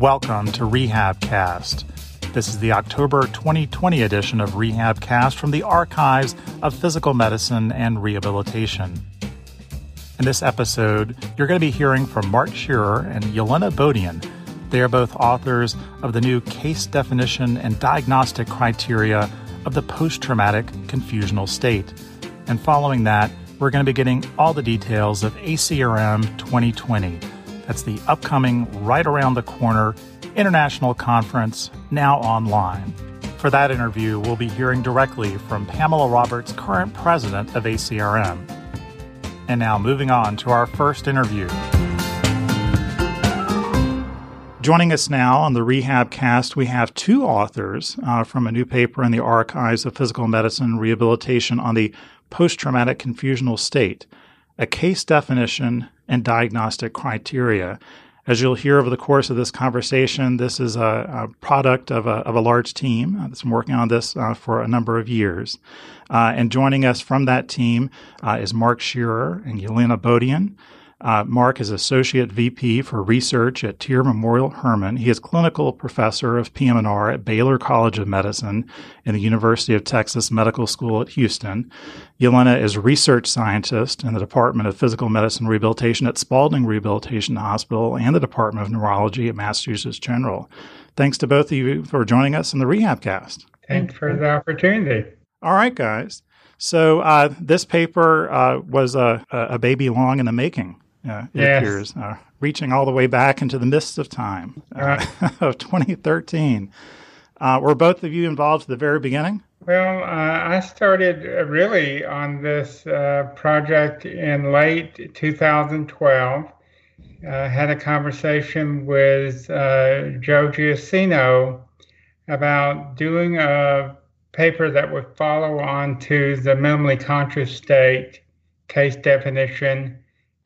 Welcome to Rehabcast. This is the October 2020 edition of Rehabcast from the Archives of Physical Medicine and Rehabilitation. In this episode, you're going to be hearing from Mark Sherer and Yelena Bodien. They are both authors of the new case definition and diagnostic criteria of the post traumatic confusional state. And following that, we're going to be getting all the details of ACRM 2020 that's the upcoming, right around the corner international conference, now online. For that interview, we'll be hearing directly from Pamela Roberts, current president of ACRM. And now, moving on to our first interview. Joining us now on the Rehab Cast, we have two authors uh, from a new paper in the Archives of Physical Medicine Rehabilitation on the post traumatic confusional state, a case definition and diagnostic criteria. As you'll hear over the course of this conversation, this is a, a product of a, of a, large team that's been working on this uh, for a number of years. Uh, and joining us from that team uh, is Mark Sherer and Yelena Bodien. Uh, Mark is Associate VP for Research at TIRR Memorial Hermann. He is Clinical Professor of PM&R at Baylor College of Medicine and the University of Texas Medical School at Houston. Yelena is Research Scientist in the Department of Physical Medicine Rehabilitation at Spaulding Rehabilitation Hospital and the Department of Neurology at Massachusetts General. Thanks to both of you for joining us in the Rehabcast. Thanks for the opportunity. All right, guys. So uh, this paper uh, was a, a, baby long in the making uh, it yes. appears, uh, reaching all the way back into the mists of time uh, of 2013. Uh, were both of you involved at the very beginning? Well, uh, I started uh, really on this project in late 2012. had a conversation with Joe Giacino about doing a paper that would follow on to the minimally conscious state case definition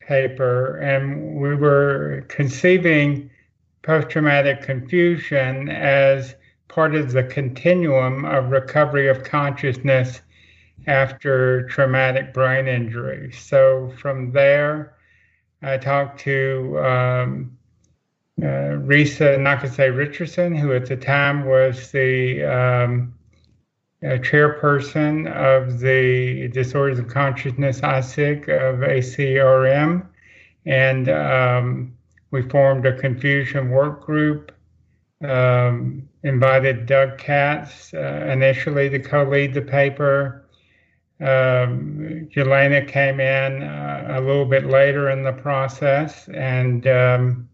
paper, and we were conceiving post traumatic confusion as part of the continuum of recovery of consciousness after traumatic brain injury. So from there, I talked to um, uh, Risa Nakase Richardson, who at the time was the um, chairperson of the Disorders of Consciousness ISIG of ACRM, and um, we formed a confusion work group. Um, invited Doug Katz uh, initially to co-lead the paper. Um, Yelena came in uh, a little bit later in the process, and um,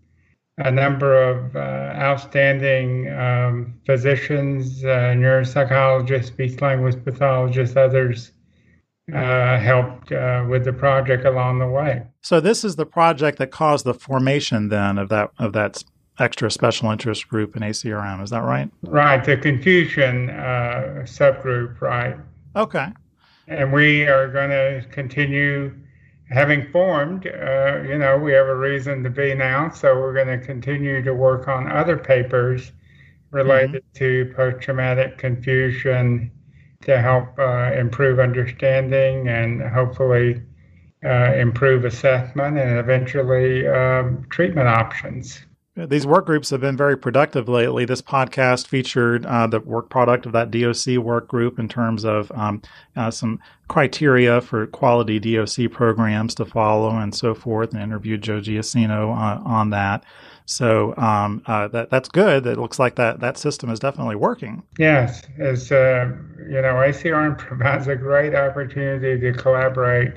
a number of uh, outstanding um, physicians, uh, neuropsychologists, speech language pathologists, others uh, helped uh, with the project along the way. So this is the project that caused the formation then of that of that extra special interest group in ACRM. Is that right? Right, the confusion uh, subgroup. Right. Okay. And we are going to continue having formed, uh, you know, we have a reason to be now. So we're going to continue to work on other papers related mm-hmm. to post traumatic confusion to help uh, improve understanding and hopefully uh, improve assessment and eventually um, treatment options. These work groups have been very productive lately. This podcast featured uh, the work product of that DOC work group in terms of um, uh, some criteria for quality DOC programs to follow and so forth, and interviewed Joe Giacino uh, on that. So um, uh, that that's good. It looks like that that system is definitely working. Yes, as uh, you know, ACRM provides a great opportunity to collaborate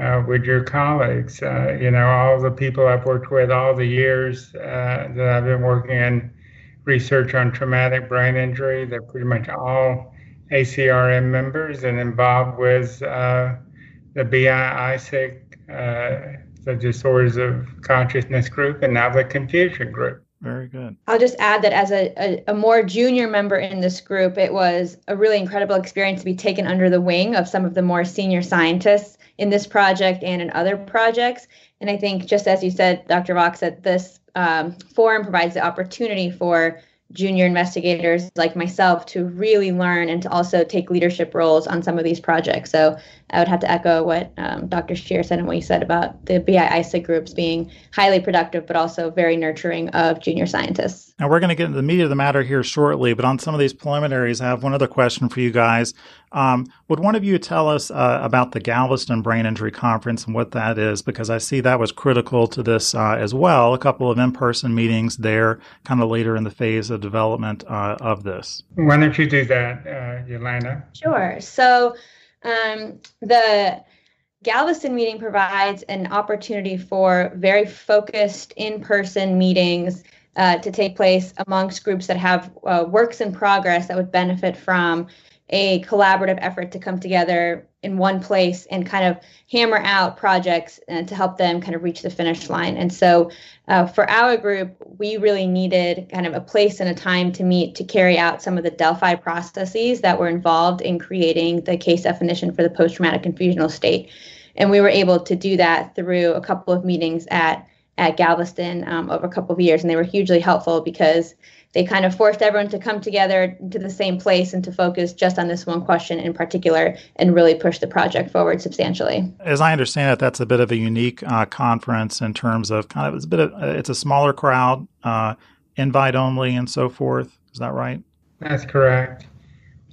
uh, with your colleagues. Uh, you know, all the people I've worked with all the years uh, that I've been working in research on traumatic brain injury, they're pretty much all ACRM members and involved with uh, the BI-ISIG, uh, the Disorders of Consciousness group, and now the Confusion group. Very good. I'll just add that as a, a, a, more junior member in this group, it was a really incredible experience to be taken under the wing of some of the more senior scientists in this project and in other projects. And I think, just as you said, Dr. Vox, that this um, forum provides the opportunity for junior investigators like myself to really learn and to also take leadership roles on some of these projects. So I would have to echo what um, Dr. Sherer said and what you said about the BI ISIG groups being highly productive, but also very nurturing of junior scientists. Now, we're going to get into the meat of the matter here shortly, but on some of these preliminaries, I have one other question for you guys. Um, would one of you tell us uh, about the Galveston Brain Injury Conference and what that is? Because I see that was critical to this uh, as well. A couple of in person meetings there, kind of later in the phase of development uh, of this. Why don't you do that, uh, Yolanda? Sure. So um, the Galveston meeting provides an opportunity for very focused in person meetings uh, to take place amongst groups that have uh, works in progress that would benefit from a collaborative effort to come together in one place and kind of hammer out projects and to help them kind of reach the finish line. And so uh, for our group, we really needed kind of a place and a time to meet to carry out some of the Delphi processes that were involved in creating the case definition for the post traumatic confusional state. And we were able to do that through a couple of meetings at at Galveston um, over a couple of years, and they were hugely helpful because they kind of forced everyone to come together to the same place and to focus just on this one question in particular and really push the project forward substantially. As I understand it, that's a bit of a unique uh, conference in terms of kind of it's a bit of it's a smaller crowd, uh, invite only, and so forth. Is that right? That's correct.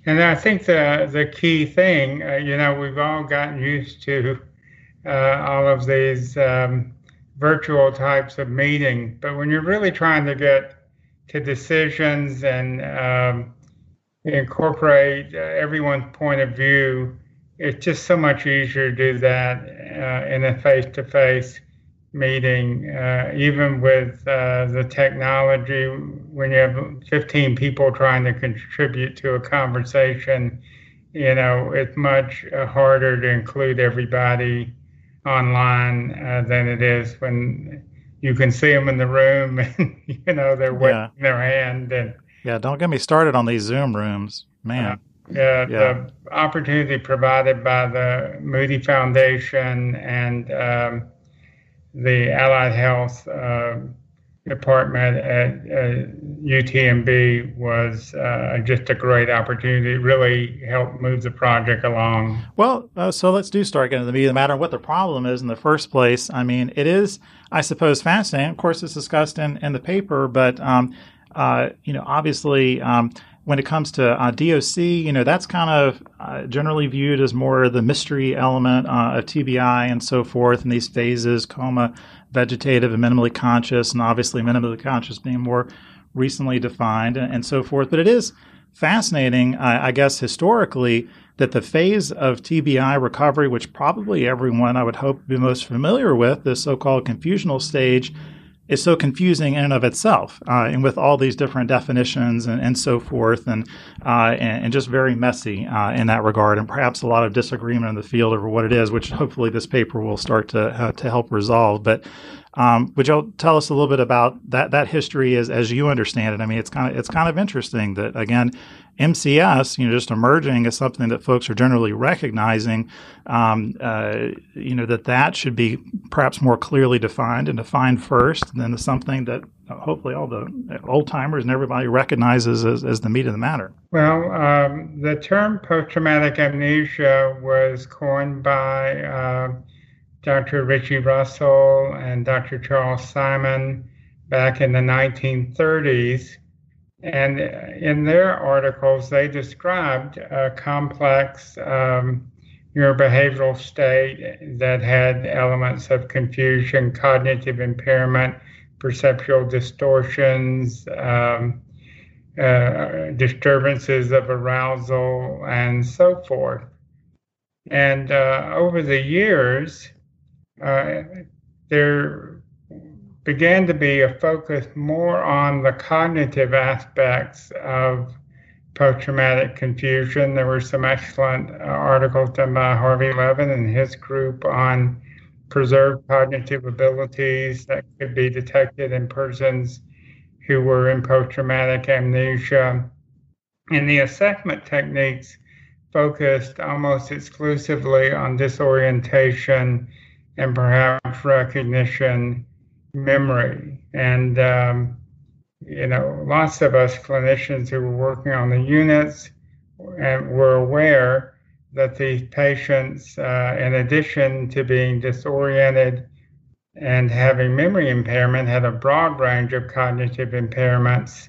And I think the the key thing, uh, you know, we've all gotten used to uh, all of these um, virtual types of meeting, but when you're really trying to get to decisions and um, incorporate uh, everyone's point of view, it's just so much easier to do that uh, in a face to face meeting. Uh, even with uh, the technology, when you have 15 people trying to contribute to a conversation, you know, it's much uh, harder to include everybody online uh, than it is when you can see them in the room and you know they're waving yeah. their hand and yeah don't get me started on these zoom rooms man uh, yeah, yeah, the opportunity provided by the moody foundation and um, the allied health uh, department at uh, UTMB was uh, just a great opportunity. It really helped move the project along. Well, uh, so let's do start getting to the meat of the matter. What the problem is in the first place. I mean, it is, I suppose, fascinating. Of course, it's discussed in, in the paper, but um, uh, you know, obviously. Um, when it comes to uh, DOC, you know, that's kind of uh, generally viewed as more the mystery element uh, of TBI and so forth, and these phases, coma, vegetative, and minimally conscious, and obviously minimally conscious being more recently defined and, and so forth. But it is fascinating, I guess, historically, that the phase of TBI recovery, which probably everyone I would hope be most familiar with, the so called confusional stage, is so confusing in and of itself, uh, and with all these different definitions and, and so forth, and, uh, and, and just very messy uh, in that regard, and perhaps a lot of disagreement in the field over what it is, which hopefully this paper will start to uh, to help resolve. But um, would you tell us a little bit about that that history as as you understand it? I mean, it's kind of it's kind of interesting that again, MCS, you know, just emerging as something that folks are generally recognizing, um, uh, you know, that that should be perhaps more clearly defined and defined first, than something that hopefully all the old timers and everybody recognizes as, as the meat of the matter. Well, um, the term post traumatic amnesia was coined by uh, Dr. Ritchie Russell and Dr. Charles Symonds back in the 1930s and in their articles, they described a complex um, neurobehavioral state that had elements of confusion, cognitive impairment, perceptual distortions, um, uh, disturbances of arousal, and so forth. And uh, over the years, uh, there began to be a focus more on the cognitive aspects of post traumatic confusion. There were some excellent uh, articles done by Harvey Levin and his group on preserved cognitive abilities that could be detected in persons who were in post traumatic amnesia. And the assessment techniques focused almost exclusively on disorientation and perhaps recognition memory. And um, you know, lots of us clinicians who were working on the units and were aware that these patients, uh, in addition to being disoriented and having memory impairment, had a broad range of cognitive impairments,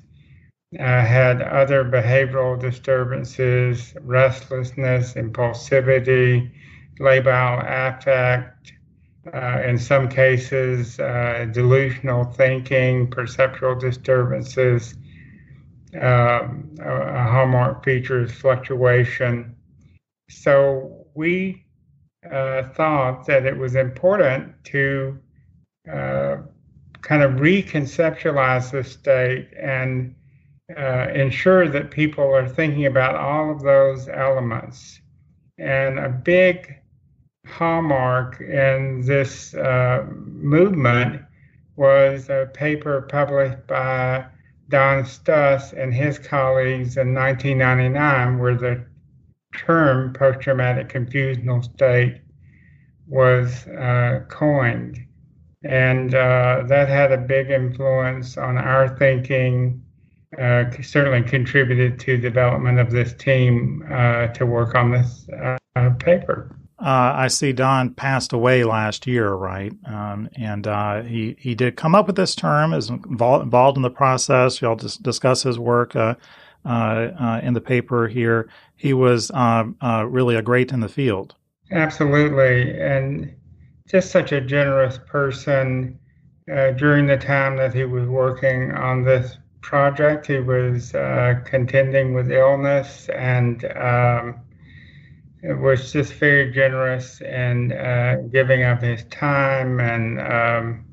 uh, had other behavioral disturbances, restlessness, impulsivity, labile affect, uh, in some cases, uh, delusional thinking, perceptual disturbances, um, a hallmark feature is fluctuation. So we uh, thought that it was important to uh, kind of reconceptualize the state and uh, ensure that people are thinking about all of those elements. And a big hallmark in this uh, movement was a paper published by Don Stuss and his colleagues in 1999, where the term post traumatic confusional state was uh, coined. And uh, that had a big influence on our thinking, uh, certainly contributed to development of this team uh, to work on this uh, paper. Uh, I see Don passed away last year, right? Um, and uh, he he did come up with this term, is involved, involved in the process. Y'all just discuss his work uh, uh, uh in the paper here. He was um, uh, really a great in the field. Absolutely, and just such a generous person. during the time that he was working on this project, he was contending with illness and. Um, was just very generous in uh, giving up his time and um,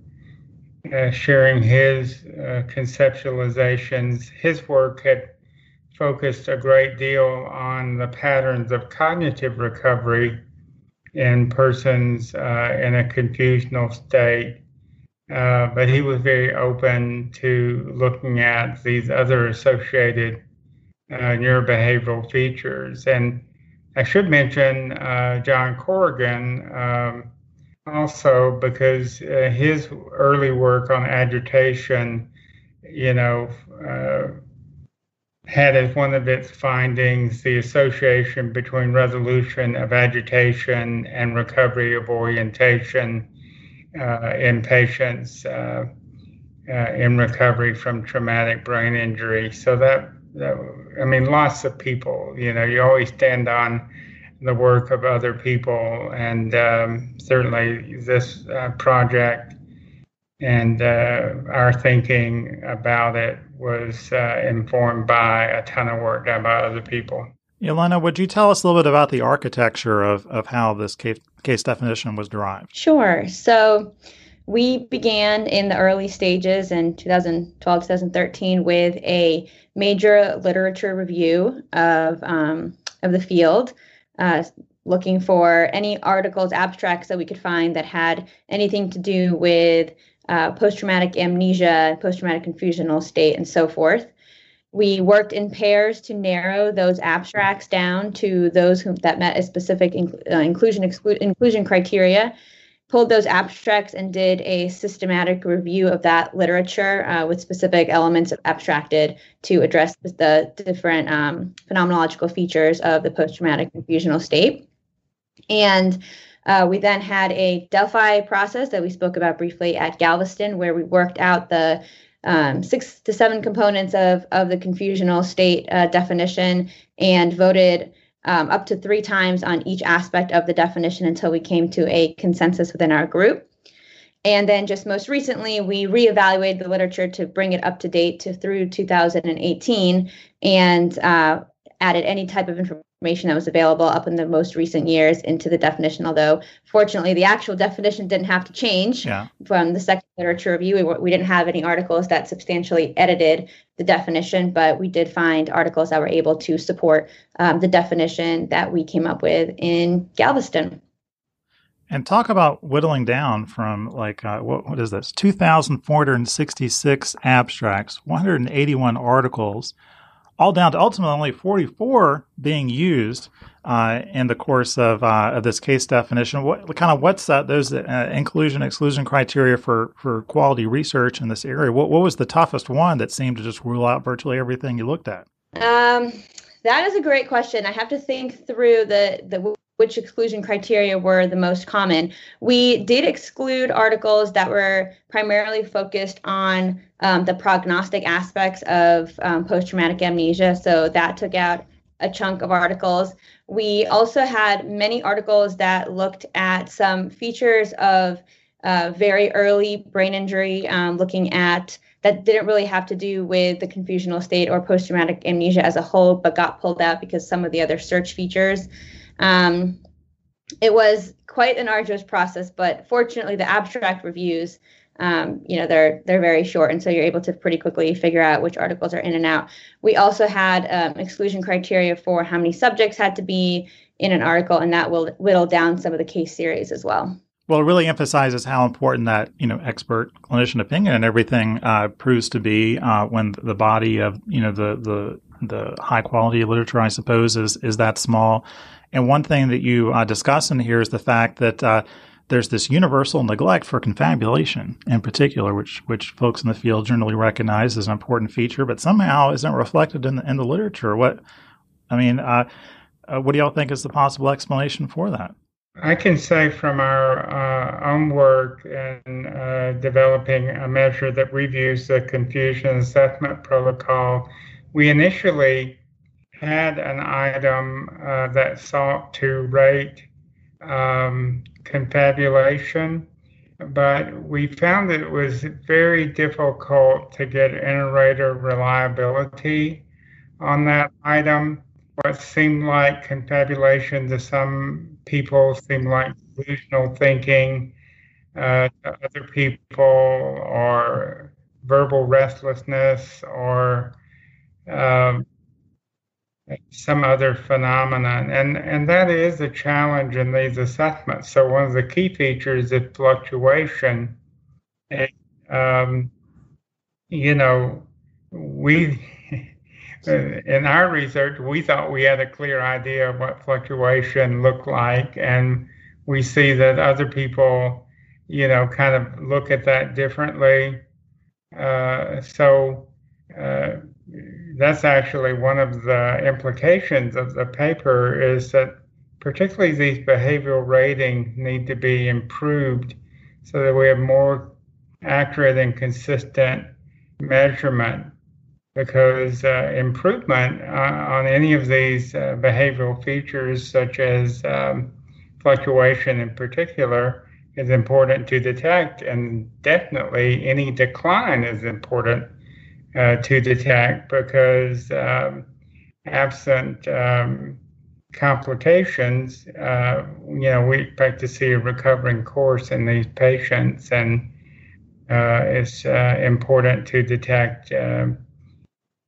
uh, sharing his uh, conceptualizations. His work had focused a great deal on the patterns of cognitive recovery in persons uh, in a confusional state. Uh, but he was very open to looking at these other associated uh, neurobehavioral features. And I should mention uh, John Corrigan um, also because uh, his early work on agitation, you know, uh, had as one of its findings the association between resolution of agitation and recovery of orientation uh, in patients uh, uh, in recovery from traumatic brain injury. So that that I mean, lots of people. You know, you always stand on the work of other people, and um, certainly this uh, project and uh, our thinking about it was uh, informed by a ton of work done by other people. Elena, would you tell us a little bit about the architecture of, of how this case, case definition was derived? Sure. So, we began in the early stages in 2012 2013 with a major literature review of um, of the field uh, looking for any articles abstracts that we could find that had anything to do with uh, post-traumatic amnesia post-traumatic confusional state and so forth. We worked in pairs to narrow those abstracts down to those who, that met a specific uh, inclusion exclu- inclusion criteria pulled those abstracts and did a systematic review of that literature uh, with specific elements abstracted to address the different um, phenomenological features of the post-traumatic confusional state. And uh, we then had a Delphi process that we spoke about briefly at Galveston, where we worked out the um, six to seven components of, of the confusional state uh, definition and voted um, up to three times on each aspect of the definition until we came to a consensus within our group. And then just most recently, we reevaluated the literature to bring it up to date to through 2018 and uh, added any type of information that was available up in the most recent years into the definition. Although, fortunately, the actual definition didn't have to change yeah. from the second literature review. We, we didn't have any articles that substantially edited the definition, but we did find articles that were able to support um, the definition that we came up with in Galveston. And talk about whittling down from like uh, what what is this? Two thousand four hundred sixty six abstracts, one hundred and eighty one articles all down to ultimately only 44 being used uh, in the course of, uh, of this case definition. What kind of what's that? Those uh, inclusion exclusion criteria for for quality research in this area. What what was the toughest one that seemed to just rule out virtually everything you looked at? Um, that is a great question. I have to think through the the which exclusion criteria were the most common. We did exclude articles that were primarily focused on um, the prognostic aspects of um, post traumatic amnesia. So that took out a chunk of articles. We also had many articles that looked at some features of uh, very early brain injury, um, looking at that didn't really have to do with the confusional state or post traumatic amnesia as a whole, but got pulled out because some of the other search features. Um, it was quite an arduous process, but fortunately, the abstract reviews, um, you know, they're they're very short, and so you're able to pretty quickly figure out which articles are in and out. We also had um, exclusion criteria for how many subjects had to be in an article, and that will whittle down some of the case series as well. Well, it really emphasizes how important that you know expert clinician opinion and everything uh, proves to be uh, when the body of you know the the the high quality literature, I suppose, is is that small. And one thing that you uh, discuss in here is the fact that uh, there's this universal neglect for confabulation in particular, which which folks in the field generally recognize as an important feature, but somehow isn't reflected in the, in the literature. What I mean, uh, uh what do y'all think is the possible explanation for that? I can say from our uh, own work in uh, developing a measure that we've used, the confusion assessment protocol, we initially had an item uh, that sought to rate um, confabulation, but we found that it was very difficult to get inter-rater reliability on that item. What seemed like confabulation to some people seemed like delusional thinking, uh, to other people, or verbal restlessness, or um, some other phenomenon. And, and that is a challenge in these assessments. So, one of the key features is fluctuation. And, um, you know, we, in our research, we thought we had a clear idea of what fluctuation looked like. And we see that other people, you know, kind of look at that differently. Uh, so, uh, that's actually one of the implications of the paper is that particularly these behavioral ratings need to be improved so that we have more accurate and consistent measurement because uh, improvement uh, on any of these uh, behavioral features such as um, fluctuation in particular is important to detect and definitely any decline is important to detect because um, absent um, complications, uh, you know, we expect to see a recovering course in these patients, and uh, it's uh, important to detect um,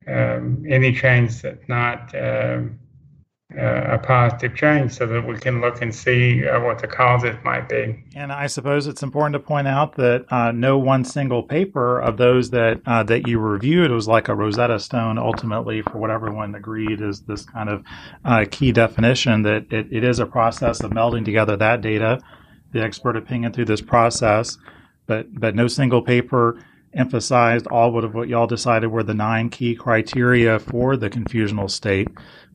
um any change that's not um, uh, a positive change so that we can look and see uh, what the causes might be. And I suppose it's important to point out that uh, no one single paper of those that uh, that you reviewed was like a Rosetta Stone. Ultimately, for what everyone agreed is this kind of uh, key definition that it, it is a process of melding together that data, the expert opinion through this process, but but no single paper emphasized all of what y'all decided were the nine key criteria for the confusional state.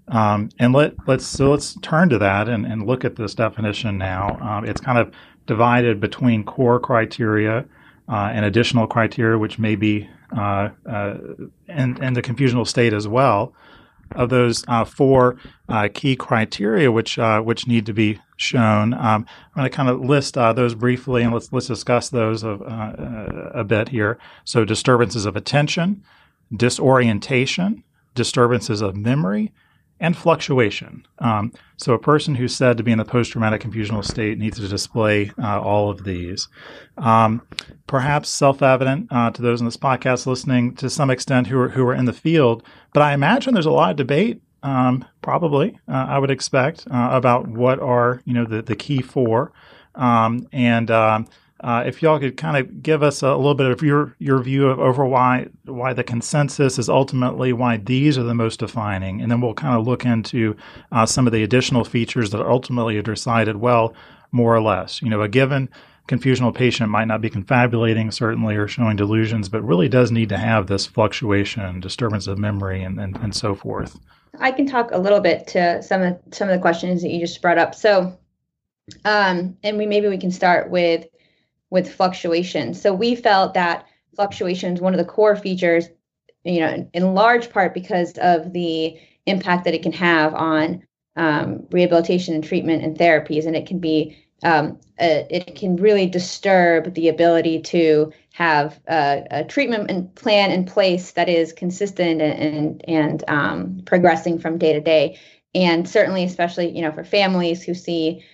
Um, and let let's so let's turn to that and, and look at this definition now. Um, it's kind of divided between core criteria uh, and additional criteria, which may be uh, uh, in, in the confusional state as well. Of those uh, four uh, key criteria, which uh, which need to be shown, um, I'm going to kind of list those briefly, and let's let's discuss those of, a bit here. So, disturbances of attention, disorientation, disturbances of memory, and fluctuation. Um, so, a person who's said to be in the post traumatic confusional state needs to display uh, all of these. Um, perhaps self evident uh, to those in this podcast listening to some extent who are, who are in the field, but I imagine there's a lot of debate. Um, probably, uh, I would expect uh, about what are you know the, the key four, um, and um, Uh, if y'all could kind of give us a little bit of your your view of over why why the consensus is ultimately why these are the most defining, and then we'll kind of look into uh, some of the additional features that ultimately are decided well, more or less. You know, a given confusional patient might not be confabulating certainly or showing delusions, but really does need to have this fluctuation, disturbance of memory, and, and, and so forth. I can talk a little bit to some of some of the questions that you just brought up. So, um, and we maybe we can start with with fluctuation. So we felt that fluctuation is one of the core features, you know, in, large part because of the impact that it can have on um, rehabilitation and treatment and therapies, and it can be um, a, it can really disturb the ability to have a, treatment plan in place that is consistent and and, and um, progressing from day to day. And certainly, especially you know for families who see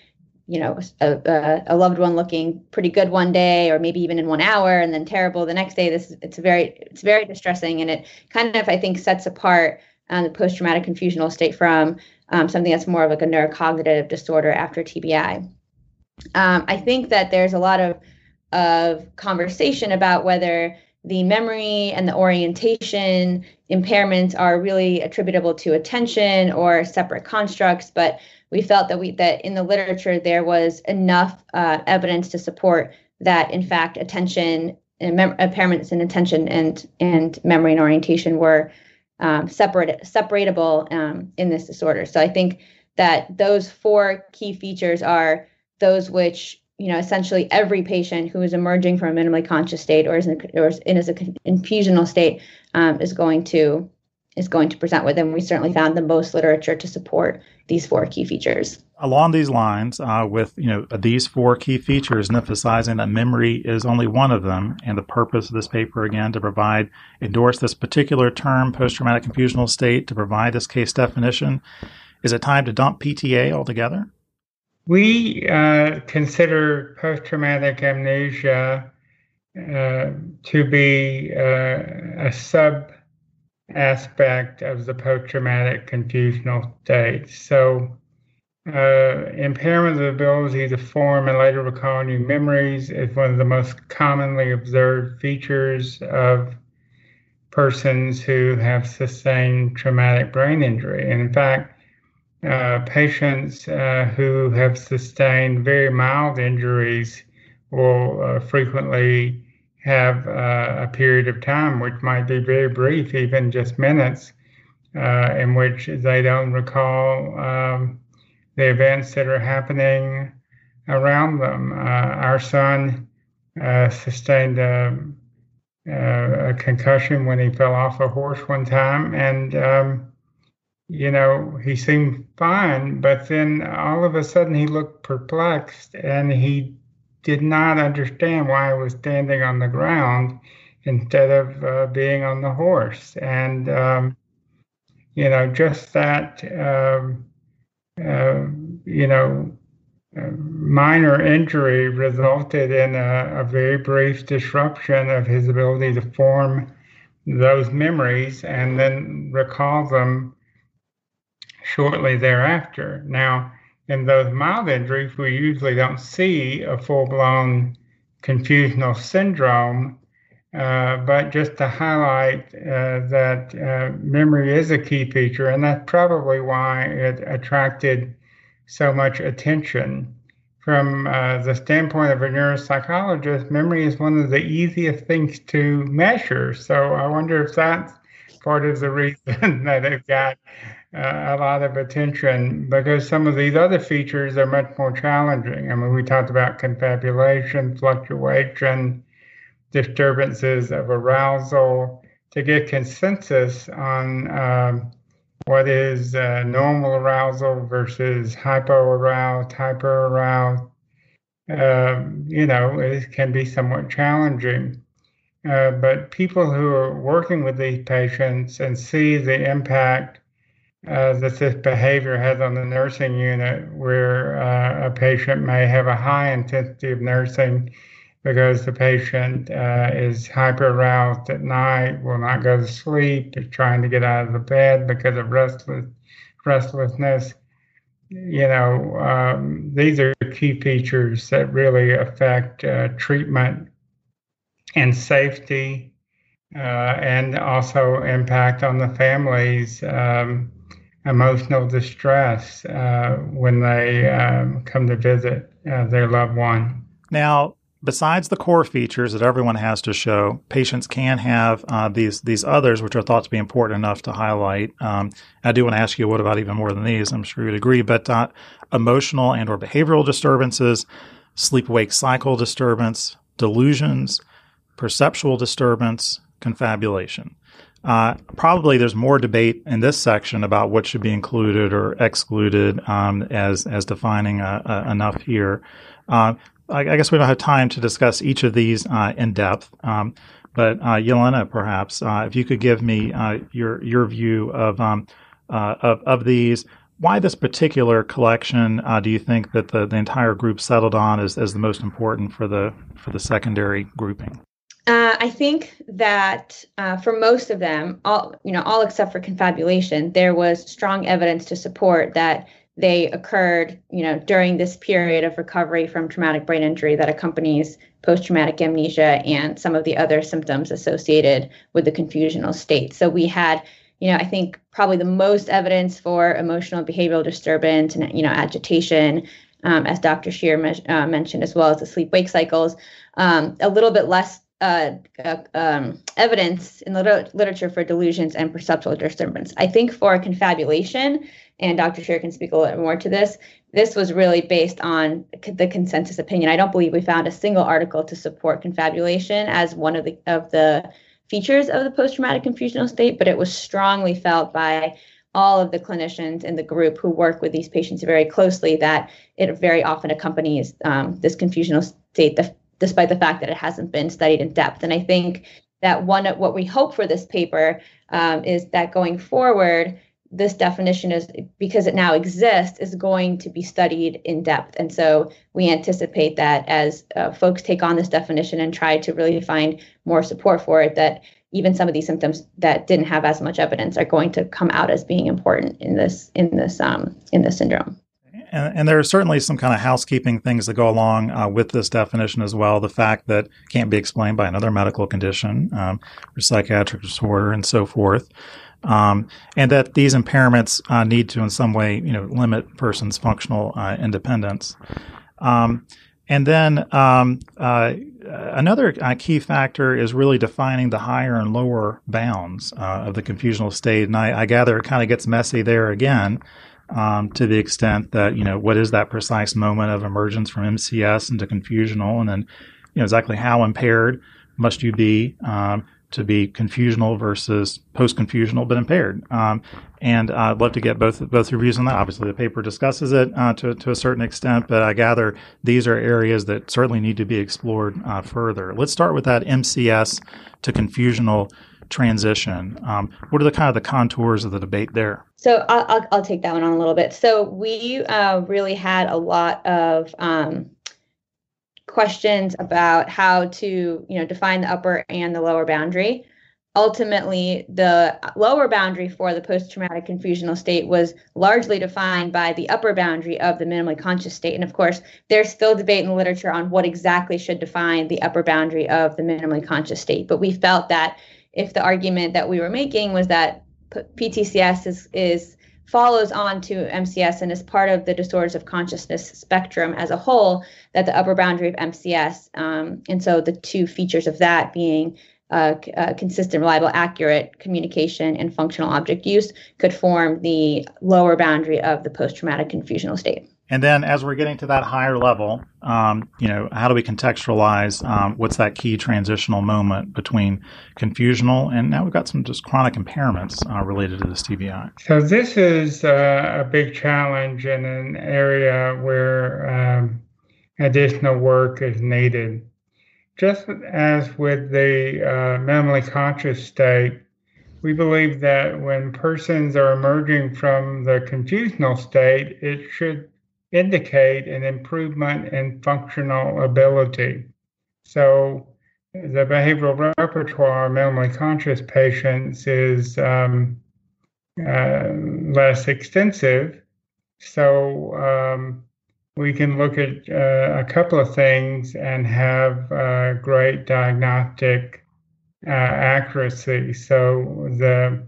you know a, a, loved one looking pretty good one day or maybe even in one hour and then terrible the next day this it's very it's very distressing and it kind of i think sets apart um, the post-traumatic confusional state from um, something that's more of like a neurocognitive disorder after tbi um, i think that there's a lot of of conversation about whether the memory and the orientation impairments are really attributable to attention or separate constructs but we felt that we that in the literature there was enough uh, evidence to support that in fact attention and mem- impairments in attention and and memory and orientation were um, separate separatable um, in this disorder. So I think that those four key features are those which you know essentially every patient who is emerging from a minimally conscious state or is in, or is in a confusional state um, is going to is going to present with. And we certainly found the most literature to support these four key features. Along these lines, uh, with you know these four key features, and emphasizing that memory is only one of them, and the purpose of this paper again to provide endorse this particular term, post-traumatic confusional state, to provide this case definition. Is it time to dump PTA altogether? We uh, consider post-traumatic amnesia uh, to be uh, a sub aspect of the post-traumatic confusional state. So, uh, impairment of the ability to form and later recall new memories is one of the most commonly observed features of persons who have sustained traumatic brain injury. And in fact, uh, patients uh, who have sustained very mild injuries will uh, frequently have uh, a period of time, which might be very brief, even just minutes, uh, in which they don't recall um, the events that are happening around them. Uh, our son uh, sustained a, a, concussion when he fell off a horse one time, and um, you know, he seemed fine, but then all of a sudden he looked perplexed and he did not understand why I was standing on the ground instead of uh, being on the horse. And, um, you know, just that, um, uh, you know, uh, minor injury resulted in a, a, very brief disruption of his ability to form those memories and then recall them shortly thereafter. Now, in those mild injuries, we usually don't see a full blown confusional syndrome. Uh, but just to highlight uh, that uh, memory is a key feature, and that's probably why it attracted so much attention. From uh, the standpoint of a neuropsychologist, memory is one of the easiest things to measure. So I wonder if that's part of the reason that it got uh, a lot of attention because some of these other features are much more challenging. I mean, we talked about confabulation, fluctuation, disturbances of arousal. To get consensus on um, what is uh, normal arousal versus hypoaroused, hyperaroused, uh, you know, it can be somewhat challenging. Uh, but people who are working with these patients and see the impact uh, that this behavior has on the nursing unit, where uh, a patient may have a high intensity of nursing because the patient uh, is hyper aroused at night, will not go to sleep, is trying to get out of the bed because of restless restlessness. You know, um, these are key features that really affect uh, treatment and safety, uh, and also impact on the families. Um, emotional distress uh, when they um, come to visit uh, their loved one. Now, besides the core features that everyone has to show, patients can have uh, these these others, which are thought to be important enough to highlight. Um, I do want to ask you, what about even more than these? I'm sure you'd agree, but uh, emotional and or behavioral disturbances, sleep-wake cycle disturbance, delusions, perceptual disturbance, confabulation. Uh, probably there's more debate in this section about what should be included or excluded um, as as defining uh, uh, enough here. Uh, I, I, guess we don't have time to discuss each of these uh, in depth, um, but uh, Yelena, perhaps if you could give me your your view of, um, of of these. Why this particular collection do you think that the, the entire group settled on as, as the most important for the for the secondary grouping? I think that uh, for most of them, all you know, all except for confabulation, there was strong evidence to support that they occurred, you know, during this period of recovery from traumatic brain injury that accompanies post-traumatic amnesia and some of the other symptoms associated with the confusional state. So we had, you know, I think probably the most evidence for emotional behavioral disturbance and you know agitation, um, as Dr. Sherer me- uh, mentioned, as well as the sleep-wake cycles. Um, a little bit less uh, uh, um, evidence in the literature for delusions and perceptual disturbance. I think for confabulation, and Dr. Sherer can speak a little more to this, this was really based on the consensus opinion. I don't believe we found a single article to support confabulation as one of the of the features of the post-traumatic confusional state, but it was strongly felt by all of the clinicians in the group who work with these patients very closely that it very often accompanies um, this confusional state. The despite the fact that it hasn't been studied in depth. And I think that one of what we hope for this paper um, is that going forward, this definition is because it now exists is going to be studied in depth and so we anticipate that as uh, folks take on this definition and try to really find more support for it that even some of these symptoms that didn't have as much evidence are going to come out as being important in this in this um, in this syndrome and, and, there are certainly some kind of housekeeping things that go along uh, with this definition as well. The fact that can't be explained by another medical condition um, or psychiatric disorder and so forth. Um, and that these impairments uh, need to, in some way, you know, limit person's functional uh, independence. Um, and then um, uh, another uh, key factor is really defining the higher and lower bounds uh, of the confusional state. And I, I gather it kind of gets messy there again um, to the extent that you know what is that precise moment of emergence from MCS into confusional, and then you know exactly how impaired must you be um, to be confusional versus post-confusional but impaired. Um, and I'd love to get both both your views on that. Obviously, the paper discusses it uh, to to a certain extent, but I gather these are areas that certainly need to be explored uh, further. Let's start with that MCS to confusional transition. Um, what are the kind of the contours of the debate there? So I'll, I'll, I'll take that one on a little bit. So we uh, really had a lot of um, questions about how to you know define the upper and the lower boundary. Ultimately, the lower boundary for the post-traumatic confusional state was largely defined by the upper boundary of the minimally conscious state. And of course, there's still debate in the literature on what exactly should define the upper boundary of the minimally conscious state. But we felt that if the argument that we were making was that PTCS is is follows on to MCS and is part of the disorders of consciousness spectrum as a whole, that the upper boundary of MCS, um, and so the two features of that being uh, uh, consistent, reliable, accurate communication and functional object use could form the lower boundary of the post traumatic confusional state. And then as we're getting to that higher level, um, you know, how do we contextualize um, what's that key transitional moment between confusional and now we've got some just chronic impairments uh, related to this TBI? So this is uh, a big challenge in an area where um, additional work is needed. Just as with the uh, minimally conscious state, we believe that when persons are emerging from the confusional state, it should indicate an improvement in functional ability. So, the behavioral repertoire of minimally conscious patients is um, uh, less extensive. So, um, we can look at uh, a couple of things and have uh, great diagnostic uh, accuracy. So the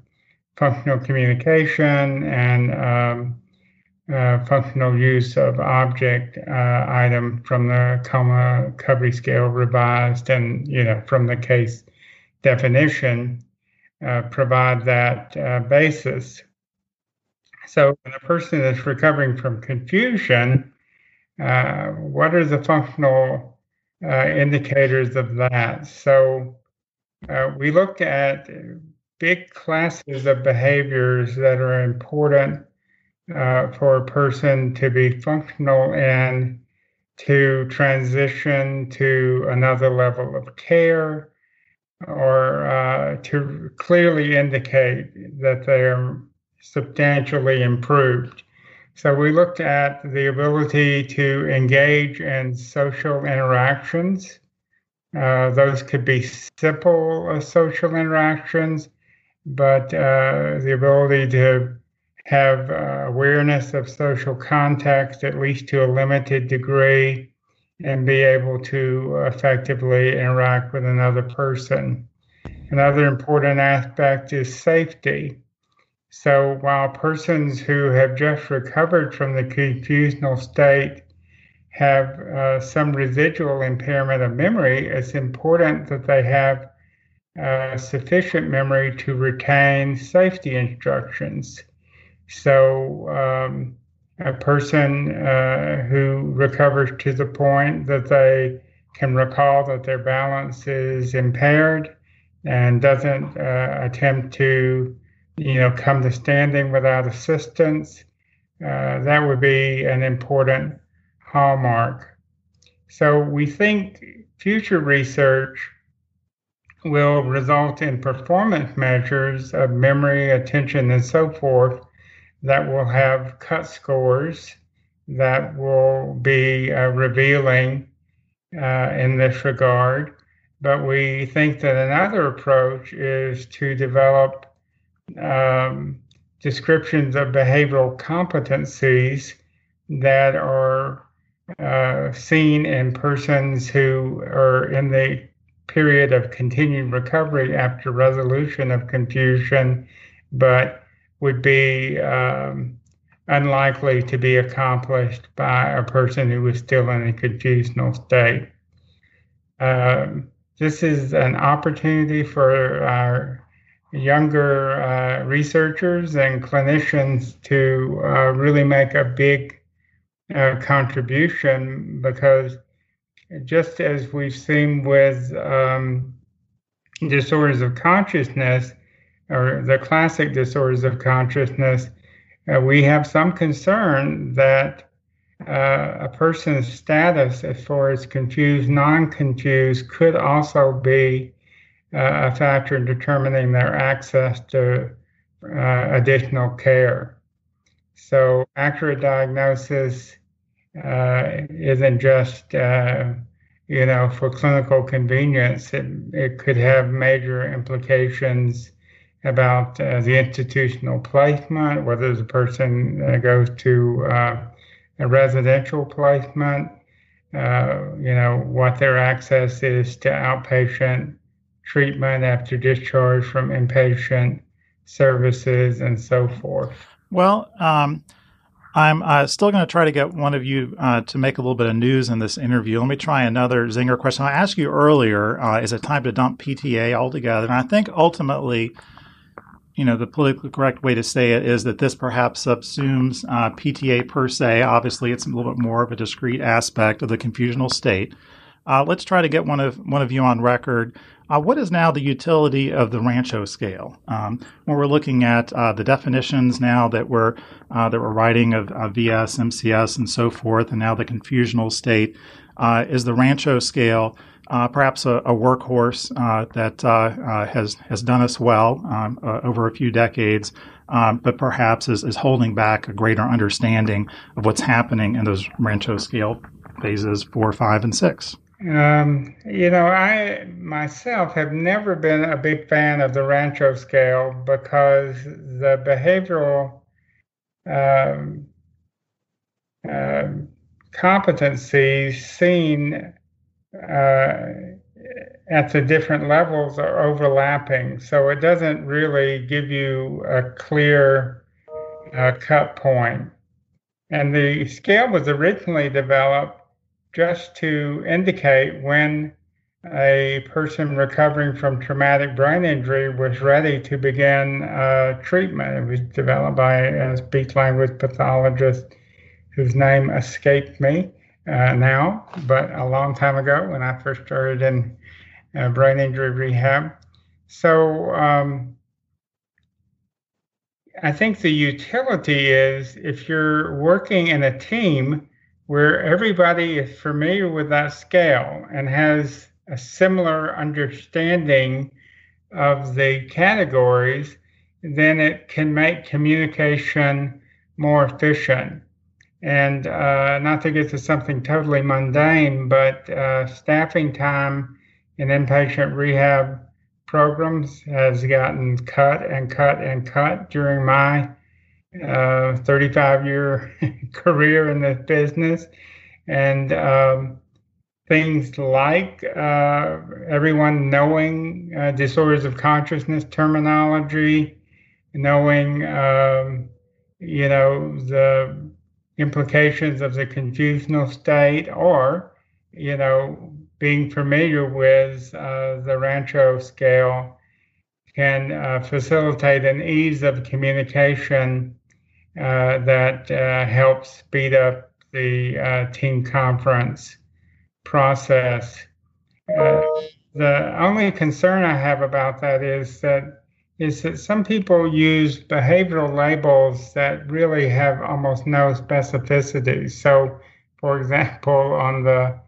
functional communication and um, uh, functional use of object uh, item from the Coma Recovery scale revised and you know from the case definition uh, provide that uh, basis. So when a person is recovering from confusion, uh, what are the functional uh, indicators of that? So we looked at big classes of behaviors that are important uh, for a person to be functional and to transition to another level of care or uh, to clearly indicate that they are substantially improved. So we looked at the ability to engage in social interactions. Uh, those could be simple uh, social interactions, but uh, the ability to have uh, awareness of social context, at least to a limited degree, and be able to effectively interact with another person. Another important aspect is safety. So while persons who have just recovered from the confusional state have uh, some residual impairment of memory, it's important that they have uh, sufficient memory to retain safety instructions. So, um, a person uh, who recovers to the point that they can recall that their balance is impaired and doesn't uh, attempt to, you know, come to standing without assistance, uh, that would be an important hallmark. So we think future research will result in performance measures of memory, attention, and so forth that will have cut scores that will be uh, revealing uh, in this regard. But we think that another approach is to develop um, descriptions of behavioral competencies that are uh, seen in persons who are in the period of continued recovery after resolution of confusion, but would be um, unlikely to be accomplished by a person who was still in a confusional state. Um, this is an opportunity for our younger uh, researchers and clinicians to uh, really make a big uh, contribution because just as we've seen with um, disorders of consciousness, or the classic disorders of consciousness, uh, we have some concern that uh, a person's status as far as confused, non confused, could also be uh, a factor in determining their access to uh, additional care. So, accurate diagnosis uh, isn't just uh, you know, for clinical convenience, it, it could have major implications about uh, the institutional placement, whether the person uh, goes to uh, a residential placement, uh, you know, what their access is to outpatient treatment after discharge from inpatient services and so forth. Well, um, I'm uh, still going to try to get one of you uh, to make a little bit of news in this interview. Let me try another zinger question. I asked you earlier, is it time to dump PTA altogether? And I think ultimately, you know, the politically correct way to say it is that this perhaps subsumes uh, PTA per se. Obviously, it's a little bit more of a discrete aspect of the confusional state. Uh, let's try to get one of one of you on record uh, what is now the utility of the Rancho scale? Um, when we're looking at uh, the definitions now that we're uh, that we're writing of, VS, MCS, and so forth, and now the confusional state, uh, is the Rancho scale uh, perhaps a, a workhorse uh, that has has done us well um, over a few decades? Um, but perhaps is, is holding back a greater understanding of what's happening in those Rancho scale phases four, five, and six. Um, you know, I myself have never been a big fan of the Rancho scale because the behavioral um, uh, competencies seen uh, at the different levels are overlapping. So it doesn't really give you a clear uh, cut point. And the scale was originally developed just to indicate when a person recovering from traumatic brain injury was ready to begin uh, treatment. It was developed by a speech language pathologist whose name escaped me uh, now, but a long time ago when I first started in uh, brain injury rehab. So um, I think the utility is if you're working in a team where everybody is familiar with that scale and has a similar understanding of the categories, then it can make communication more efficient. And uh, not to get to something totally mundane, but uh, staffing time in inpatient rehab programs has gotten cut and cut and cut during my uh, 35 year career in this business. And um, things like uh, everyone knowing uh, disorders of consciousness terminology, knowing, um, you know, the implications of the confusional state, or, you know, being familiar with uh, the Rancho scale can uh, facilitate an ease of communication uh, that uh, helps speed up the uh, team conference process. Uh, the only concern I have about that is that is that some people use behavioral labels that really have almost no specificity. So, for example, on the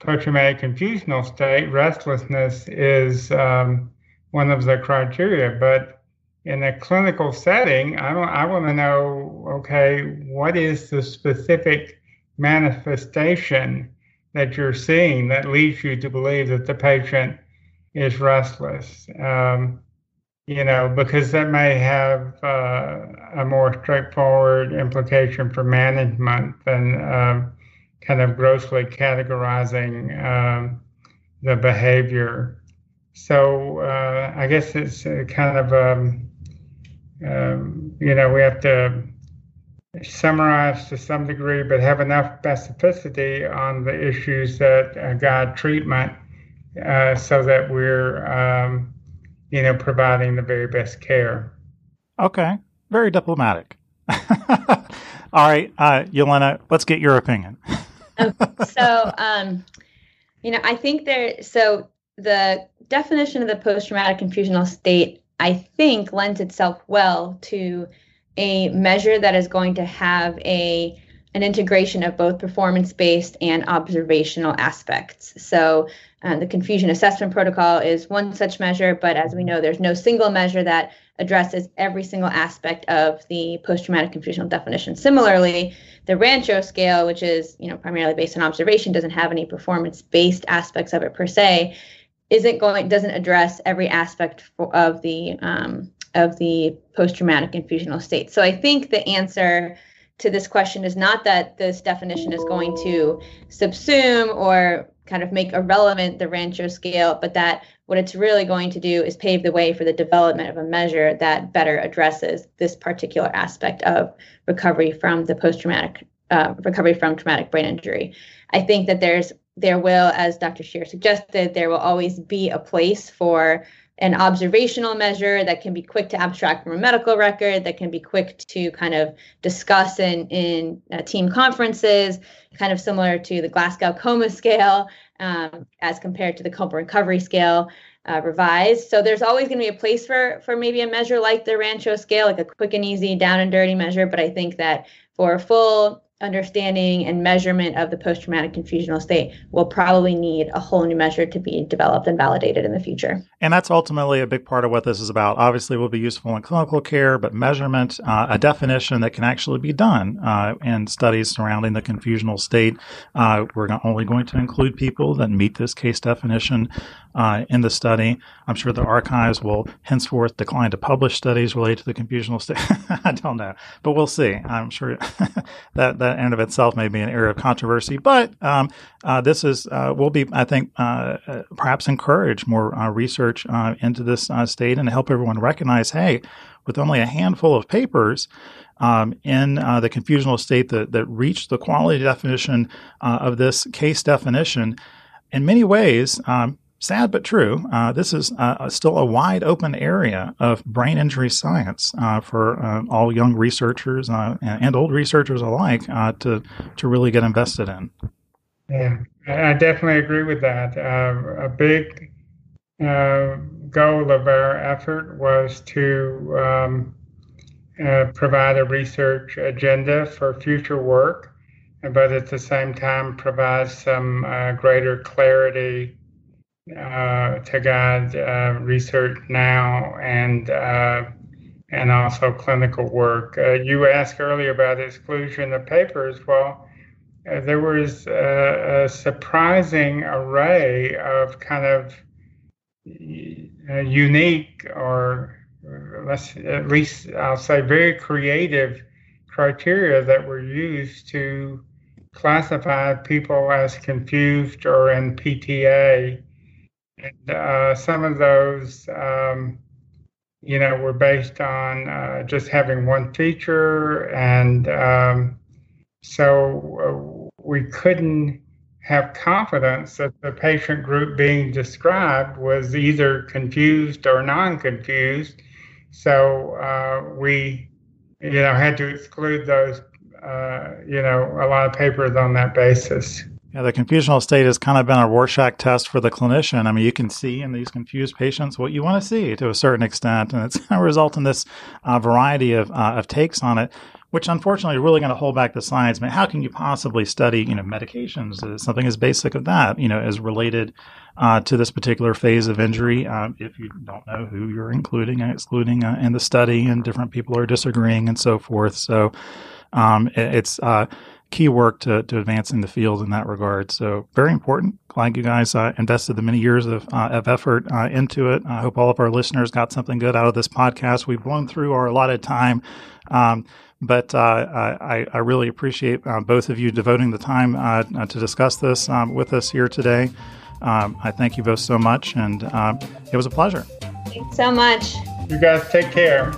post-traumatic confusional state, restlessness is um, one of the criteria. But in a clinical setting, I don't. I want to know. Okay, what is the specific manifestation that you're seeing that leads you to believe that the patient is restless? Um, you know, because that may have uh, a more straightforward implication for management than um, kind of grossly categorizing um, the behavior. So uh, I guess it's kind of, um, um, you know, we have to summarize to some degree, but have enough specificity on the issues that uh, guide treatment uh, so that we're, um, you know, providing the very best care. Okay, very diplomatic. All right, uh, Yelena, let's get your opinion. so, um, you know, I think there, so the definition of the post traumatic confusional state, I think, lends itself well to a measure that is going to have a an integration of both performance based and observational aspects. So, uh, the confusion assessment protocol is one such measure, but as we know, there's no single measure that addresses every single aspect of the post traumatic confusional definition. Similarly, the Rancho scale, which is you know primarily based on observation, doesn't have any performance based aspects of it per se. Isn't going doesn't address every aspect for, of the um, of the post traumatic confusional state. So I think the answer to this question is not that this definition is going to subsume or kind of make irrelevant the Rancho scale, but that what it's really going to do is pave the way for the development of a measure that better addresses this particular aspect of recovery from the post-traumatic uh, recovery from traumatic brain injury. I think that there's there will, as Dr. Sherer suggested, there will always be a place for an observational measure that can be quick to abstract from a medical record, that can be quick to kind of discuss in, in uh, team conferences, kind of similar to the Glasgow Coma Scale um, as compared to the Coma Recovery Scale uh, revised. So there's always going to be a place for for maybe a measure like the Rancho Scale, like a quick and easy down and dirty measure. But I think that for a full understanding and measurement of the post-traumatic confusional state will probably need a whole new measure to be developed and validated in the future. And that's ultimately a big part of what this is about. Obviously, it will be useful in clinical care, but measurement, uh, a definition that can actually be done uh, in studies surrounding the confusional state. Uh, we're not only going to include people that meet this case definition uh, in the study. I'm sure the archives will henceforth decline to publish studies related to the confusional state. I don't know, but we'll see. I'm sure that that that in of itself may be an area of controversy, but um, uh, this is uh, will be, I think, uh, uh perhaps encourage more uh, research into this state and help everyone recognize, hey, with only a handful of papers. Um, in the confusional state that, that reached the quality definition of this case definition, in many ways, um, sad but true, uh, this is uh, still a wide open area of brain injury science uh, for uh, all young researchers uh, and old researchers alike uh, to to really get invested in. Yeah, I definitely agree with that. a big goal of our effort was to um, provide a research agenda for future work, but at the same time provide some greater clarity uh, to guide uh, research now and uh, and also clinical work. Uh, you asked earlier about exclusion of papers. Well, uh, there was a, a, surprising array of kind of uh, unique or let's at least I'll say very creative criteria that were used to classify people as confused or in PTA and uh, some of those, um, you know, were based on uh, just having one feature. And um, so uh, we couldn't have confidence that the patient group being described was either confused or non confused. So uh, we, you know, had to exclude those, uh, you know, a lot of papers on that basis. Yeah, the confusional state has kind of been a Rorschach test for the clinician. I mean, you can see in these confused patients what you want to see to a certain extent, and it's going to result in this uh, variety of, uh, of takes on it, which unfortunately are really going to hold back the science. I mean, how can you possibly study, you know, medications, uh, something as basic of that, you know, as related uh, to this particular phase of injury uh, if you don't know who you're including and excluding uh, in the study, and different people are disagreeing and so forth. So um, it, it's key work to, to advance in the field in that regard. So very important. Glad you guys uh, invested the many years of, uh, of effort uh, into it. I hope all of our listeners got something good out of this podcast. We've blown through our allotted time. Um, but uh, I, I, really appreciate uh, both of you devoting the time uh, to discuss this um, with us here today. Um, I thank you both so much, and it was a pleasure. Thanks so much. You guys take care.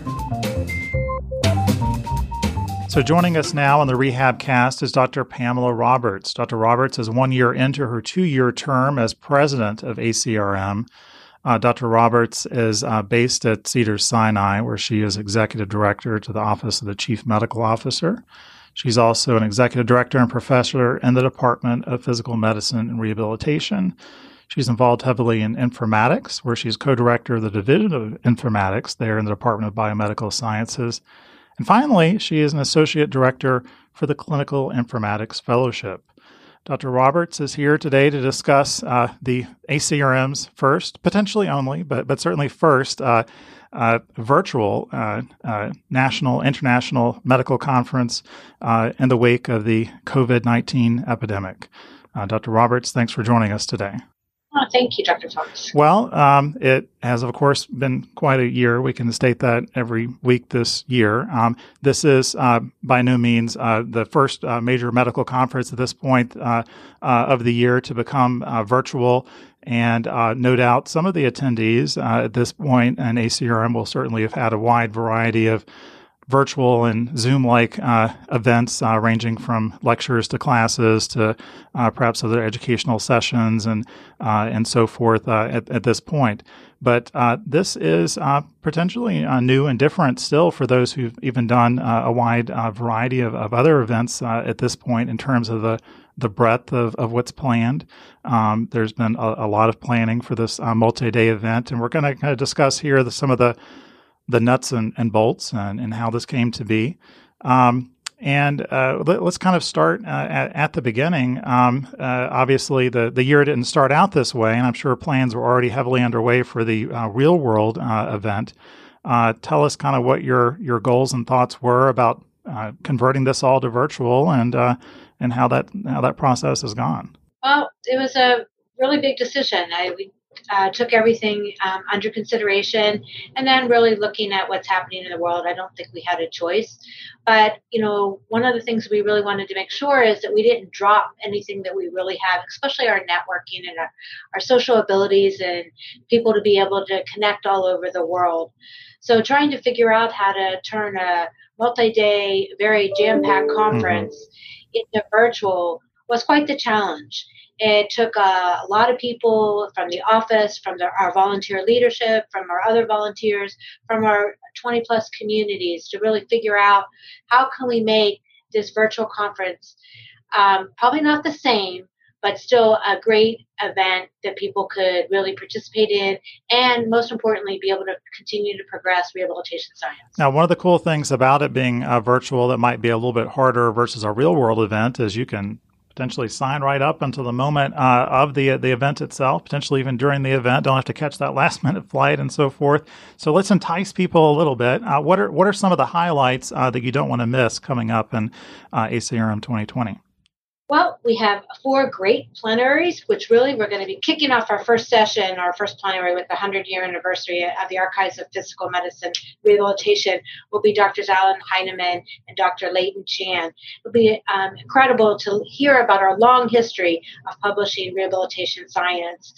So, joining us now on the Rehab Cast is Dr. Pamela Roberts. Dr. Roberts is one year into her two year term as president of ACRM. Uh, Dr. Roberts is uh, based at Cedars Sinai, where she is executive director to the Office of the Chief Medical Officer. She's also an executive director and professor in the Department of Physical Medicine and Rehabilitation. She's involved heavily in informatics, where she's co director of the Division of Informatics there in the Department of Biomedical Sciences. And finally, she is an associate director for the Clinical Informatics Fellowship. Dr. Roberts is here today to discuss uh, the ACRM's first, potentially only, but, but certainly first, uh, uh, virtual uh, uh, national, international medical conference uh, in the wake of the COVID 19 epidemic. Dr. Roberts, thanks for joining us today. Oh, thank you, Dr. Thomas. Well, um, it has, of course, been quite a year. We can state that every week this year. Um, this is uh, by no means uh, the first uh, major medical conference at this point uh, uh, of the year to become uh, virtual. And no doubt some of the attendees at this point, and ACRM will certainly have had a wide variety of virtual and Zoom like uh, events uh, ranging from lectures to classes to uh, perhaps other educational sessions and uh, and so forth uh, at, at, this point. But uh, this is potentially new and different still for those who've even done a wide variety of, of other events at this point in terms of the the breadth of, of what's planned. Um, there's been a, a, lot of planning for this multi day event, and we're going to kind of discuss here the, some of the the nuts and, and bolts and, and, how this came to be. Um, and uh, let, us kind of start uh, at, at, the beginning. Um, uh, obviously, the, the year didn't start out this way, and I'm sure plans were already heavily underway for the uh, real world uh, event. Uh, tell us kind of what your, your goals and thoughts were about converting this all to virtual and, and how, that, how that process has gone. Well, it was a really big decision. I, we uh, took everything um, under consideration and then really looking at what's happening in the world i don't think we had a choice but you know one of the things we really wanted to make sure is that we didn't drop anything that we really have especially our networking and our, our social abilities and people to be able to connect all over the world so trying to figure out how to turn a multi-day very jam-packed mm-hmm. conference mm-hmm. into virtual was quite the challenge it took a, a lot of people from the office, from the, our volunteer leadership, from our other volunteers, from our 20 plus communities to really figure out how can we make this virtual conference um, probably not the same, but still a great event that people could really participate in and most importantly be able to continue to progress rehabilitation science. Now one of the cool things about it being uh, virtual that might be a little bit harder versus a real world event is you can potentially sign right up until the moment uh, of the the event itself, potentially even during the event. Don't have to catch that last minute flight and so forth. So let's entice people a little bit. Uh, what are what are some of the highlights uh, that you don't want to miss coming up in uh, ACRM 2020? Well, we have four great plenaries, which really we're going to be kicking off our first session, our first plenary with the 100 year anniversary of the Archives of Physical Medicine Rehabilitation will be Drs. Allen Heinemann and Dr. Leighton Chan. It'll be um, incredible to hear about our long history of publishing rehabilitation science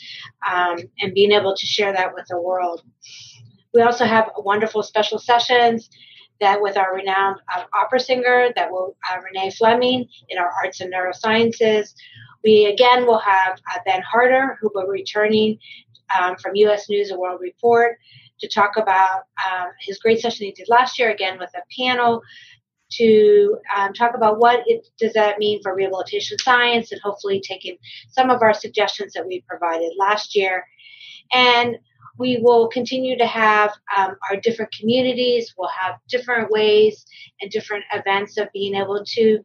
um, and being able to share that with the world. We also have wonderful special sessions that with our renowned uh, opera singer, that will uh, Renee Fleming in our arts and neurosciences. We again will have uh, Ben Harder, who will be returning um, from U.S. News and World Report to talk about um, his great session he did last year, again with a panel to um, talk about what it, does that mean for rehabilitation science and hopefully taking some of our suggestions that we provided last year. And we will continue to have um, our different communities. We'll have different ways and different events of being able to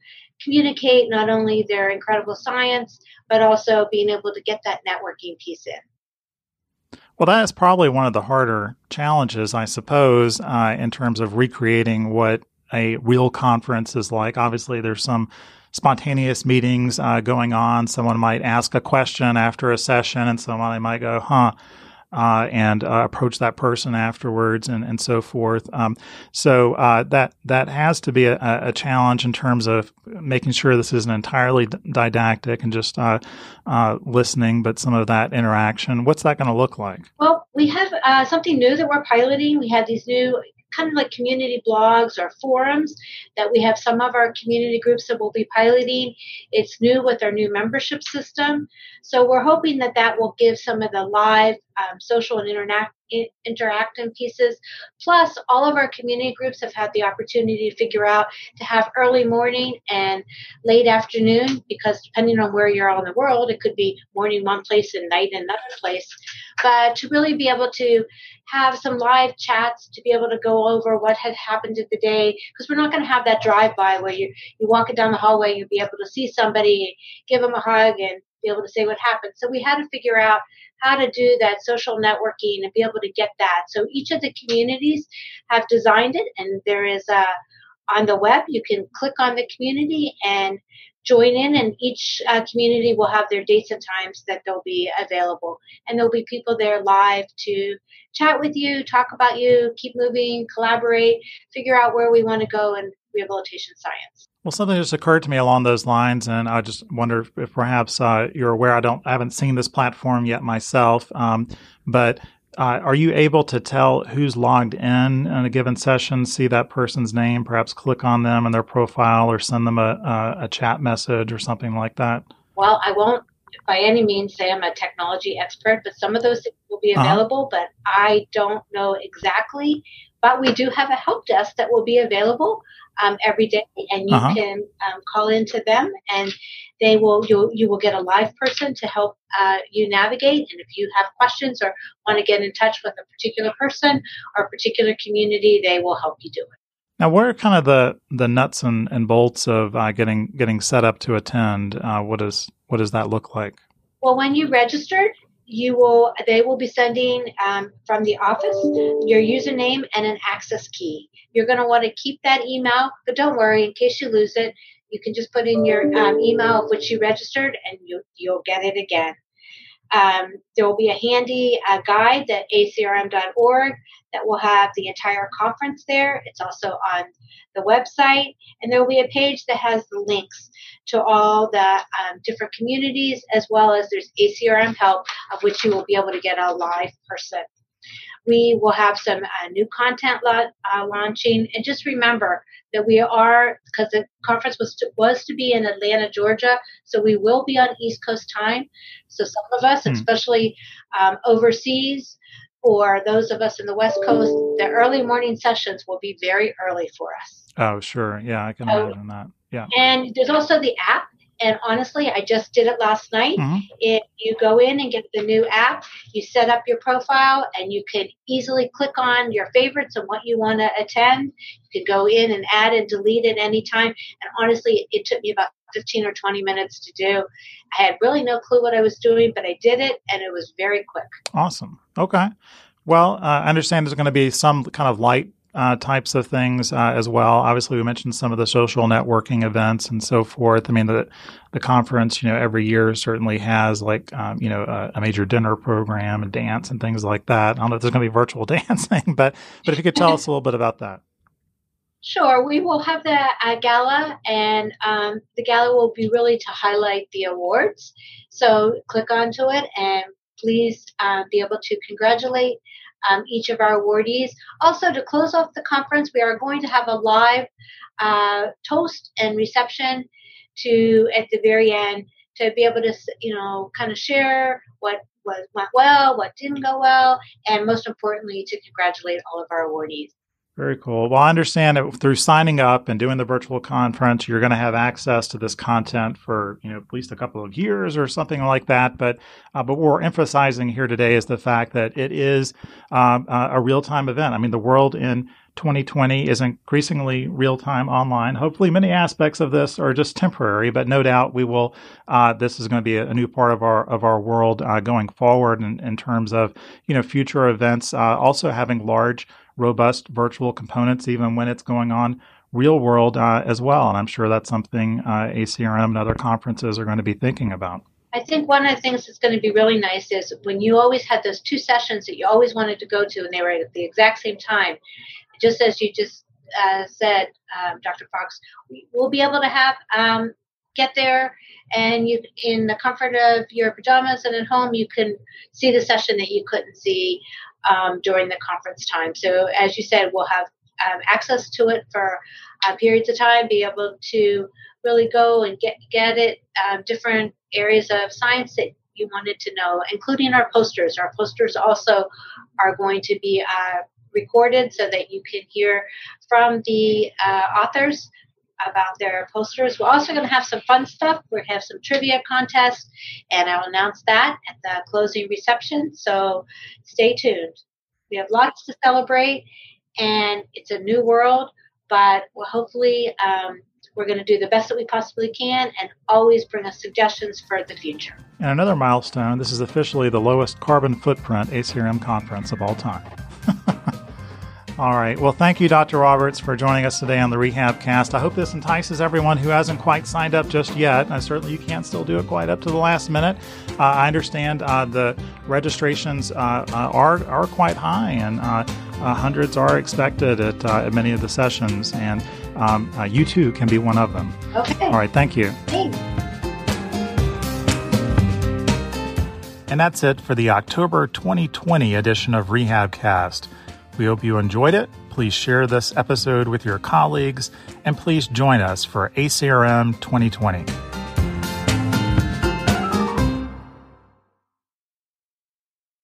communicate not only their incredible science, but also being able to get that networking piece in. Well, that is probably one of the harder challenges, I suppose, uh, in terms of recreating what a real conference is like. Obviously, there's some spontaneous meetings uh, going on. Someone might ask a question after a session, and somebody might go, huh uh, and uh, approach that person afterwards and, and so forth. Um, so uh, that that has to be a, a, challenge in terms of making sure this isn't entirely didactic and just uh, uh, listening, but some of that interaction. What's that going to look like? Well, we have uh, something new that we're piloting. We have these new kind of like community blogs or forums that we have some of our community groups that will be piloting. It's new with our new membership system. So we're hoping that that will give some of the live um, social and interactive pieces. Plus, all of our community groups have had the opportunity to figure out to have early morning and late afternoon because depending on where you're in the world, it could be morning one place and night in another place. But to really be able to have some live chats to be able to go over what had happened in the day because we're not going to have that drive by where you you're walking down the hallway you'll be able to see somebody give them a hug and be able to say what happened so we had to figure out how to do that social networking and be able to get that so each of the communities have designed it and there is a on the web you can click on the community and join in, and each uh, community will have their dates and times that they'll be available. And there'll be people there live to chat with you, talk about you, keep moving, collaborate, figure out where we want to go in rehabilitation science. Well, something just occurred to me along those lines, and I just wonder if perhaps uh, you're aware. I don't, I haven't seen this platform yet myself, um, but uh, are you able to tell who's logged in in a given session, see that person's name, perhaps click on them and their profile or send them a, a, a chat message or something like that? Well, I won't by any means say I'm a technology expert, but some of those will be uh-huh. available, uh-huh. but I don't know exactly. But we do have a help desk that will be available um, every day, and you uh-huh. can um, call into them, and they will you you will get a live person to help uh, you navigate. And if you have questions or want to get in touch with a particular person or a particular community, they will help you do it. Now, what are kind of the, the nuts and, and bolts of uh, getting getting set up to attend? Uh, what does what does that look like? Well, when you registered, you will they will be sending um, from the office your username and an access key. You're going to want to keep that email, but don't worry in case you lose it. You can just put in your um, email of which you registered, and you you'll get it again. Um, there will be a handy uh, guide at acrm.org that will have the entire conference there. It's also on the website, and there will be a page that has the links to all the um, different communities, as well as there's ACRM help, of which you will be able to get a live person. We will have some uh, new content la- uh, launching, and just remember that we are because the conference was to, was to be in Atlanta, Georgia, so we will be on East Coast time. So some of us, hmm. especially um, overseas, or those of us in the West Coast, the early morning sessions will be very early for us. Oh, sure. Yeah, I can imagine that. Yeah. And there's also the app. And honestly, I just did it last night. Mm-hmm. If you go in and get the new app, you set up your profile and you can easily click on your favorites and what you want to attend. You can go in and add and delete at any time. And honestly, it took me about 15 or 20 minutes to do. I had really no clue what I was doing, but I did it and it was very quick. Awesome. Okay. Well, uh, I understand there's going to be some kind of light uh, types of things uh, as well. Obviously, we mentioned some of the social networking events and so forth. I mean, the the conference, you know, every year certainly has like um, you know a, a, major dinner program and dance and things like that. I don't know if there's going to be virtual dancing, but but if you could tell us a little bit about that. Sure, we will have the uh, gala, and um, the gala will be really to highlight the awards. So click onto it and please uh, be able to congratulate um, each of our awardees. Also, to close off the conference, we are going to have a live uh, toast and reception to at the very end to be able to you know kind of share what what went well, what didn't go well, and most importantly, to congratulate all of our awardees. Very cool. Well, I understand that through signing up and doing the virtual conference, you're going to have access to this content for you know at least a couple of years or something like that. But uh, but what we're emphasizing here today is the fact that it is um, a real time event. I mean, the world in 2020 is increasingly real time online. Hopefully, many aspects of this are just temporary, but no doubt we will. Uh, this is going to be a, new part of our of our world uh, going forward in, in terms of you know future events. Uh, also having large robust virtual components, even when it's going on real world uh, as well. And I'm sure that's something uh, ACRM and other conferences are going to be thinking about. I think one of the things that's going to be really nice is when you always had those two sessions that you always wanted to go to and they were at the exact same time, just as you just uh, said, um, Dr. Fox, we'll be able to have um, get there and you in the comfort of your pajamas and at home you can see the session that you couldn't see um, during the conference time. So, as you said, we'll have um, access to it for uh, periods of time, be able to really go and get get it um, different areas of science that you wanted to know, including our posters. Our posters also are going to be uh, recorded so that you can hear from the uh, authors about their posters. We're also going to have some fun stuff. We're have some trivia contests, and I'll announce that at the closing reception. So stay tuned. We have lots to celebrate, and it's a new world, but hopefully um, we're going to do the best that we possibly can and always bring us suggestions for the future. And another milestone this is officially the lowest carbon footprint ACRM conference of all time. All right. Well, thank you, Dr. Roberts, for joining us today on the Rehab Cast. I hope this entices everyone who hasn't quite signed up just yet. And certainly, you can't still do it quite up to the last minute. Uh, I understand uh, the registrations uh, uh are are quite high, and uh, uh, hundreds are expected at, at many of the sessions. And um, you too can be one of them. Okay. All right. Thank you. Thanks. And that's it for the October 2020 edition of Rehab Cast. We hope you enjoyed it. Please share this episode with your colleagues and please join us for ACRM 2020.